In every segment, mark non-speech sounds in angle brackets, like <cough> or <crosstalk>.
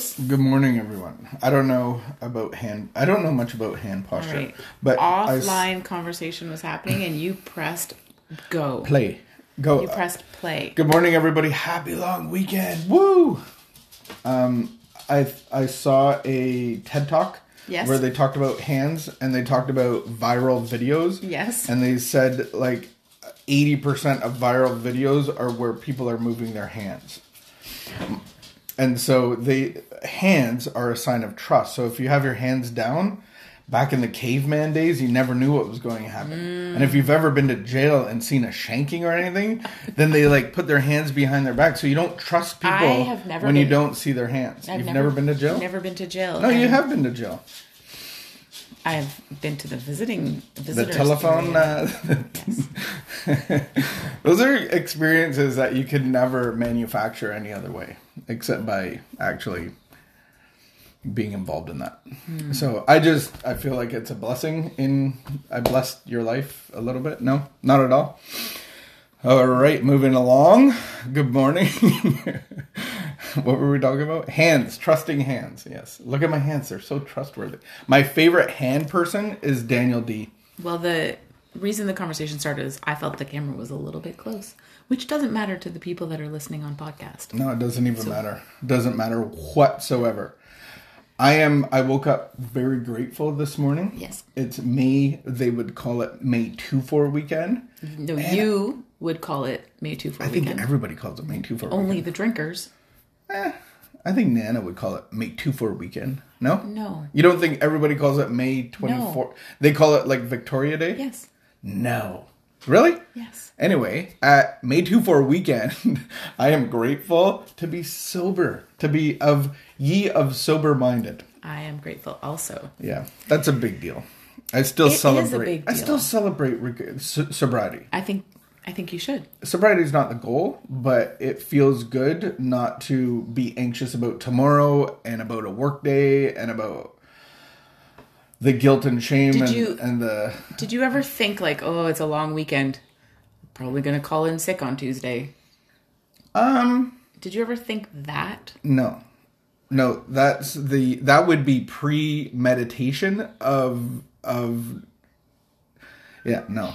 close. Good morning, everyone. I don't know about hand. I don't know much about hand posture, right. but I Offline conversation was happening, and you pressed go. play. Go. You pressed play. Good morning, everybody. Happy long weekend. Woo! Um, I I saw a TED talk Yes. where they talked about hands and they talked about viral videos. Yes. And they said like eighty percent of viral videos are where people are moving their hands. And so the hands are a sign of trust. So if you have your hands down, back in the caveman days, you never knew what was going to happen. And if you've ever been to jail and seen a shanking or anything, then they like put their hands behind their back. So you don't trust people never when you don't see their hands. I've You've never, been to jail? Never been to jail. no, you have been to jail. I've been to the visiting The telephone. Uh, <laughs> those are experiences that you could never manufacture any other way, except by actually being involved in that. Hmm. So I just I feel like it's a blessing. In I blessed your life a little bit. No, not at all. All right, moving along. Good morning. <laughs> <laughs> what were we talking about? Hands, trusting hands. Yes, look at my hands; they're so trustworthy. My favorite hand person is Daniel D. Well, the reason the conversation started is I felt the camera was a little bit close, which doesn't matter to the people that are listening on podcast. No, it doesn't even matter. Doesn't matter whatsoever. I am. I woke up very grateful this morning. Yes. It's May. They would call it May two four weekend. No, you would call it May 2 for I think everybody calls it May two four. Only weekend. the drinkers. Eh, I think Nana would call it May two four weekend. No. No. You don't think everybody calls it May twenty four? They call it like Victoria Day. Yes. No. Really? Yes. Anyway, at May 2 for a weekend, <laughs> I am grateful to be sober, to be of ye of sober minded. I am grateful also. Yeah, that's a big deal. I still It a celebrate. I still celebrate sobriety. I think I think you should. Sobriety is not the goal, but it feels good not to be anxious about tomorrow and about a work day and about the guilt and shame Did and, you- and the Did you ever think like, oh, it's a long weekend. Probably gonna call in sick on Tuesday. um Did you ever think that? No. No, that's the that would be premeditation of of Yeah, no.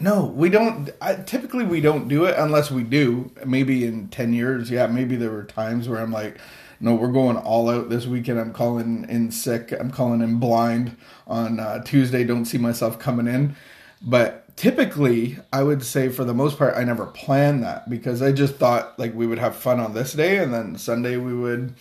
No, we don't I, typically we don't do it unless we do. Maybe in 10 years, yeah, maybe there were times where I'm like no, we're going all out this weekend. I'm calling in sick. I'm calling in blind on uh, Tuesday. Don't see myself coming in. But typically, I would say for the most part, I never planned that because I just thought like we would have fun on this day, and then Sunday we would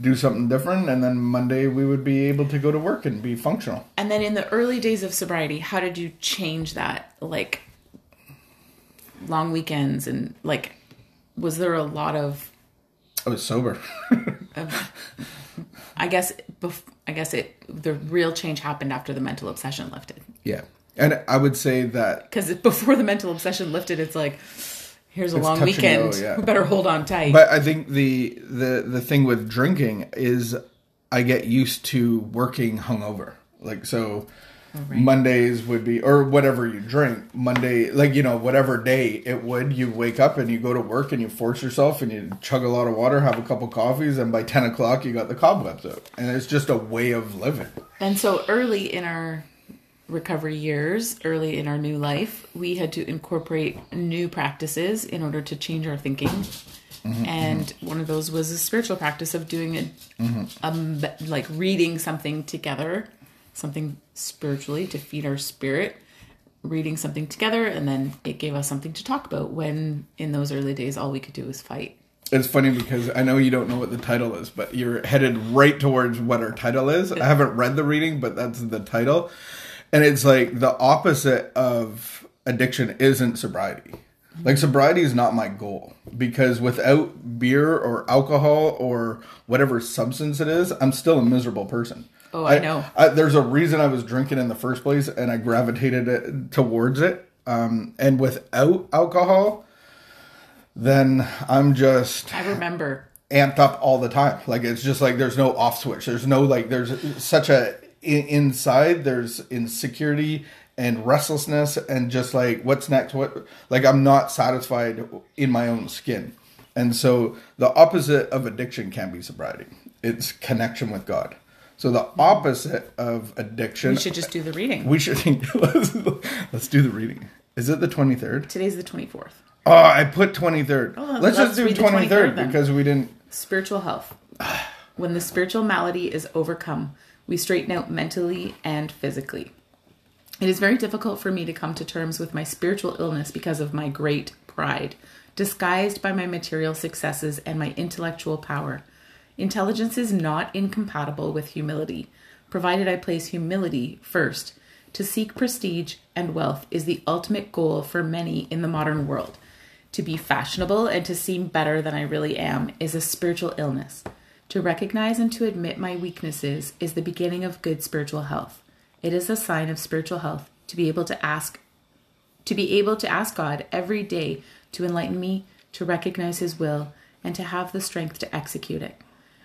do something different, and then Monday we would be able to go to work and be functional. And then in the early days of sobriety, how did you change that? Like long weekends and like was there a lot of I was sober. <laughs> I guess bef- I guess it the real change happened after the mental obsession lifted. yeah, and I would say that Because before the mental obsession lifted, it's like, here's a It's long weekend. go, yeah. <laughs> We better hold on tight. But I think the the the thing with drinking is I get used to working hungover. Like so oh, Mondays would be or whatever you drink. Monday like you know whatever day it would you wake up and you go to work and you force yourself and you chug a lot of water, have a couple coffees, and by ten o'clock you got the cobwebs out. And it's just a way of living. And so early in our recovery years, early in our new life, we had to incorporate new practices in order to change our thinking. and one of those was a spiritual practice of doing a, um, like reading something together, something spiritually to feed our spirit, reading something together, and then it gave us something to talk about when in those early days all we could do was fight. It's funny because I know you don't know what the title is, but you're headed right towards what our title is. I haven't read the reading, but that's the title. And it's like the opposite of addiction isn't sobriety. Like sobriety is not my goal because without beer or alcohol or whatever substance it is, I'm still a miserable person. Oh, I know. I, there's a reason I was drinking in the first place, and I gravitated it, towards it. Um, and without alcohol, then I'm just I remember amped up all the time. Like it's just like there's no off switch. There's no like there's such a i- inside there's insecurity and restlessness and just like what's next what like I'm not satisfied in my own skin. And so the opposite of addiction can be sobriety. it's connection with God. So the opposite of addiction. We should just do the reading. We should <laughs> let's, let's do the reading. Is it the twenty third? Today's the twenty fourth. Oh, I put twenty third. Oh, let's, let's just do twenty third 23rd because we didn't. Spiritual health. when the spiritual malady is overcome, we straighten out mentally and physically. It is very difficult for me to come to terms with my spiritual illness because of my great pride, disguised by my material successes and my intellectual power. Intelligence is not incompatible with humility, provided I place humility first. To seek prestige and wealth is the ultimate goal for many in the modern world. To be fashionable and to seem better than I really am is a spiritual illness. To recognize and to admit my weaknesses is the beginning of good spiritual health. It is a sign of spiritual health to be able to ask to be able to ask God every day to enlighten me, to recognize his will, and to have the strength to execute it.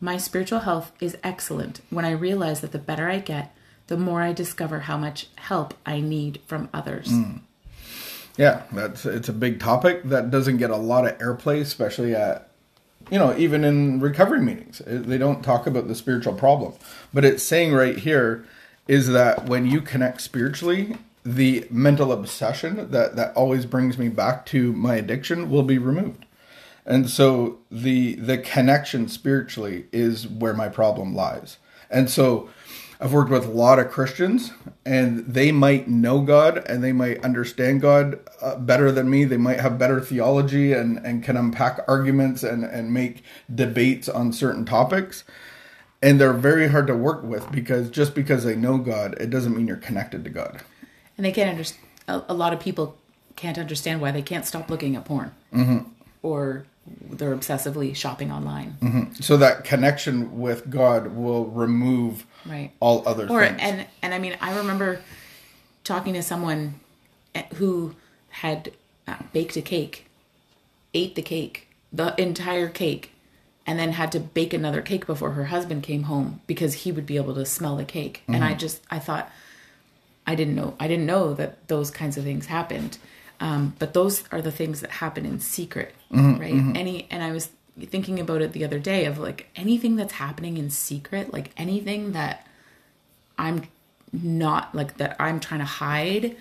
My spiritual health is excellent when I realize that the better I get, the more I discover how much help I need from others. Hmm. Yeah, that's it's a big topic that doesn't get a lot of airplay, especially at you know even in recovery meetings. They don't talk about the spiritual problem, but it's saying right here is that when you connect spiritually, the mental obsession that that always brings me back to my addiction will be removed. And so the the connection spiritually is where my problem lies. And so I've worked with a lot of Christians and they might know God and they might understand God uh, better than me. They might have better theology and, and can unpack arguments and, and make debates on certain topics. And they're very hard to work with because just because they know God, it doesn't mean you're connected to God. And they can't understand. A, a lot of people can't understand why they can't stop looking at porn, or they're obsessively shopping online. So that connection with God will remove Right. all other Or things. and and I mean, I remember talking to someone who had uh, baked a cake, ate the cake, the entire cake, and then had to bake another cake before her husband came home because he would be able to smell the cake. And I just I thought I didn't know I didn't know that those kinds of things happened. Um, but those are the things that happen in secret, right? Any and I was thinking about it the other day of like anything that's happening in secret, like anything that I'm not like that I'm trying to hide,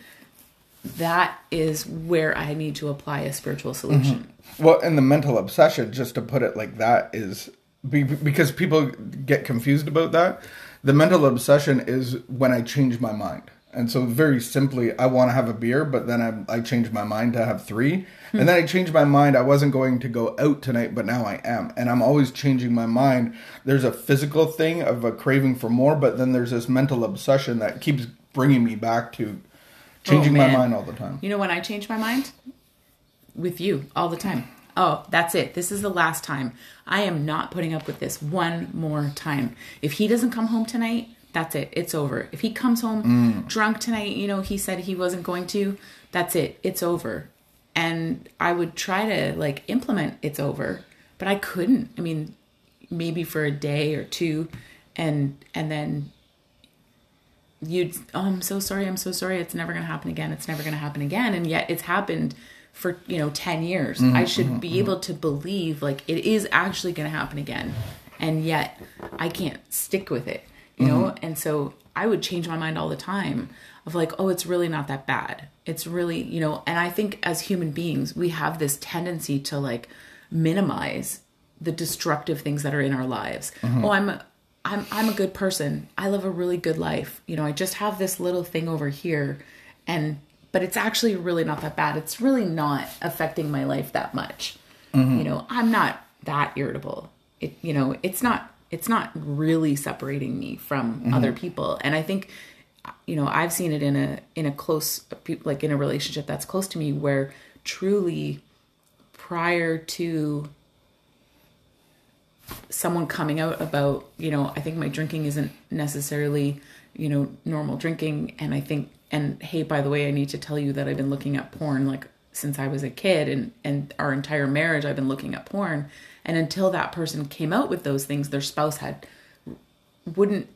that is where I need to apply a spiritual mm-hmm. solution. Well, and the mental obsession, just to put it like that, is be, because people get confused about that. The mental obsession is when I change my mind. And so, very simply, I want to have a beer, but then I, I change my mind to have three. And then I changed my mind. I wasn't going to go out tonight, but now I am. And I'm always changing my mind. There's a physical thing of a craving for more, but then there's this mental obsession that keeps bringing me back to changing oh, my mind all the time. You know when I change my mind? With you all the time. Oh, that's it. This is the last time. I am not putting up with this one more time. If he doesn't come home tonight, that's it. It's over. If he comes home mm. drunk tonight, you know, he said he wasn't going to, that's it. It's over. And I would try to like implement it's over, but I couldn't. I mean, maybe for a day or two and and then you'd oh i'm so sorry i'm so sorry it's never going to happen again it's never going to happen again and yet it's happened for you know 10 years mm-hmm, i should mm-hmm, be mm-hmm. able to believe like it is actually going to happen again and yet i can't stick with it you know mm-hmm. and so i would change my mind all the time of like oh it's really not that bad it's really you know and i think as human beings we have this tendency to like minimize the destructive things that are in our lives mm-hmm. oh i'm a, I'm I'm a good person. I live a really good life. You know, I just have this little thing over here and but it's actually really not that bad. It's really not affecting my life that much. Mm-hmm. You know, I'm not that irritable. It you know, it's not it's not really separating me from mm-hmm. other people. And I think you know, I've seen it in a in a close like in a relationship that's close to me where truly prior to someone coming out about you know i think my drinking isn't necessarily you know normal drinking and i think and hey by the way i need to tell you that i've been looking at porn like since i was a kid and and our entire marriage i've been looking at porn. And until that person came out with those things their spouse had wouldn't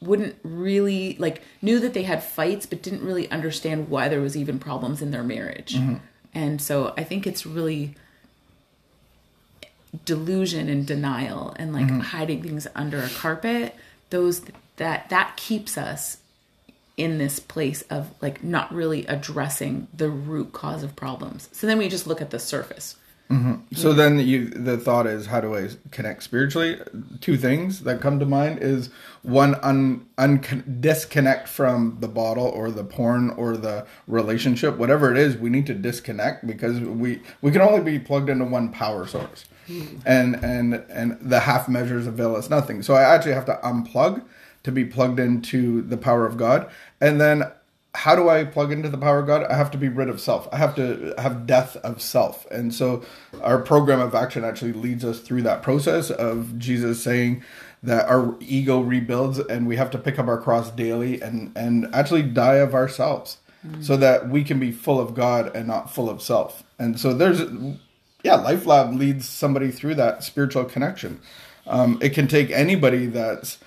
wouldn't really like knew that they had fights but didn't really understand why there was even problems in their marriage. Mm-hmm. And so i think it's really delusion and denial and like mm-hmm. hiding things under a carpet. Those that that keeps us in this place of like not really addressing the root cause of problems so then we just look at the surface mm-hmm. So then you the thought is how do I connect spiritually? Two things that come to mind is one un, un disconnect from the bottle or the porn or the relationship, whatever it is, we need to disconnect because we we can only be plugged into one power source. Hmm. And and and the half measures avail us nothing. So I actually have to unplug to be plugged into the power of God. And then how do I plug into the power of God? I have to be rid of self. I have to have death of self. And so our program of action actually leads us through that process of Jesus saying that our ego rebuilds and we have to pick up our cross daily and, and actually die of ourselves so that we can be full of God and not full of self. And so there's, yeah, Life Lab leads somebody through that spiritual connection. Um, it can take anybody that's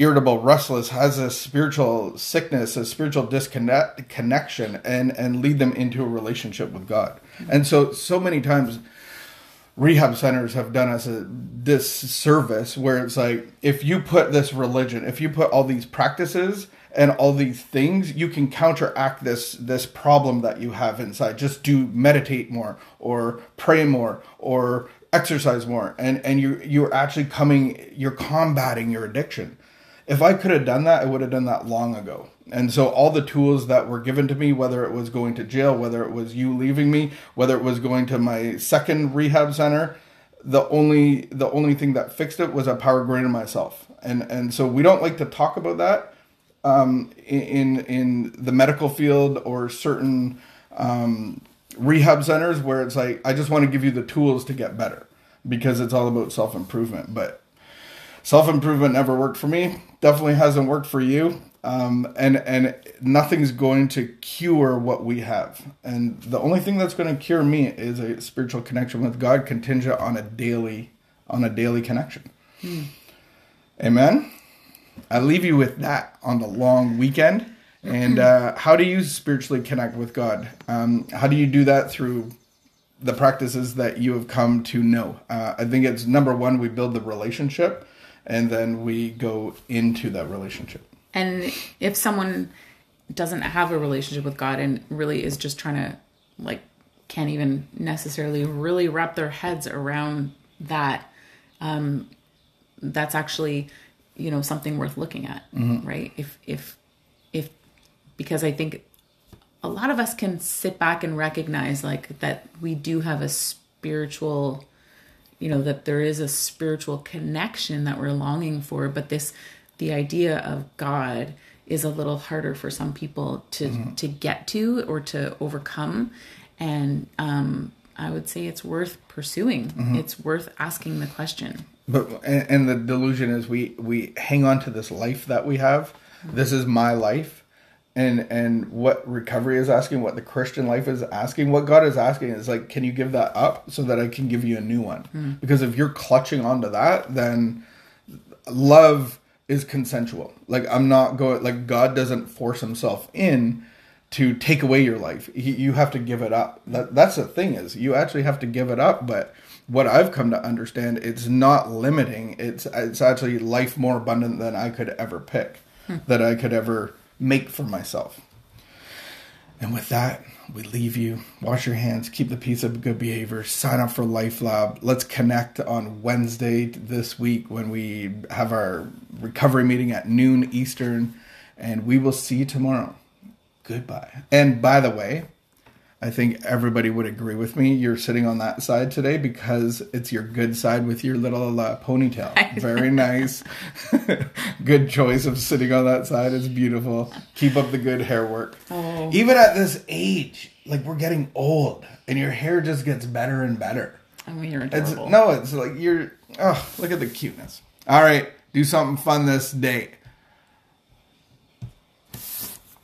irritable, restless, has a spiritual sickness, a spiritual disconnect connection, and and lead them into a relationship with God. And so so many times rehab centers have done us a disservice where it's like if you put this religion, if you put all these practices and all these things, you can counteract this this problem that you have inside. Just do meditate more or pray more or exercise more and and you you're actually coming you're combating your addiction if I could have done that, I would have done that long ago. And so all the tools that were given to me, whether it was going to jail, whether it was you leaving me, whether it was going to my second rehab center, the only the only thing that fixed it was a power greater myself. And and so we don't like to talk about that um, in in the medical field or certain um, rehab centers where it's like I just want to give you the tools to get better because it's all about self improvement. But self improvement never worked for me. Definitely hasn't worked for you. Um, and and nothing's going to cure what we have. And the only thing that's going to cure me is a spiritual connection with God, contingent on a daily on a daily connection. Amen. I leave you with that on the long weekend. And uh, how do you spiritually connect with God? Um, how do you do that through the practices that you have come to know? Uh, I think it's number one, we build the relationship, and then we go into that relationship. And if someone doesn't have a relationship with God and really is just trying to, like, can't even necessarily really wrap their heads around that, um, that's actually, you know, something worth looking at, right? If, if, if, because I think a lot of us can sit back and recognize, like, that we do have a spiritual, you know, that there is a spiritual connection that we're longing for, but this, the idea of God is a little harder for some people to mm-hmm. to get to or to overcome and um I would say it's worth pursuing. Mm-hmm. It's worth asking the question. But and, and the delusion is we we hang on to this life that we have. Mm-hmm. This is my life, and and what recovery is asking, what the Christian life is asking, what God is asking is like, can you give that up so that I can give you a new one? Hmm. Because if you're clutching onto that, then love is consensual. Like I'm not going. Like God doesn't force Himself in to take away your life. He, you have to give it up. That that's the thing is you actually have to give it up. But what I've come to understand, it's not limiting. It's it's actually life more abundant than I could ever pick, hmm. that I could ever make for myself. And with that, we leave you. Wash your hands, keep the peace of good behavior, sign up for Life Lab. Let's connect on Wednesday this week when we have our recovery meeting at noon Eastern. And we will see you tomorrow. Goodbye. And by the way, I think everybody would agree with me. You're sitting on that side today because it's your good side with your little uh, ponytail. <laughs> Very nice. <laughs> good choice of sitting on that side. It's beautiful. Keep up the good hair work. Oh. Even at this age, like we're getting old and your hair just gets better and better. I mean, you're It's no, it's like you're oh, look at the cuteness. All right, do something fun this day.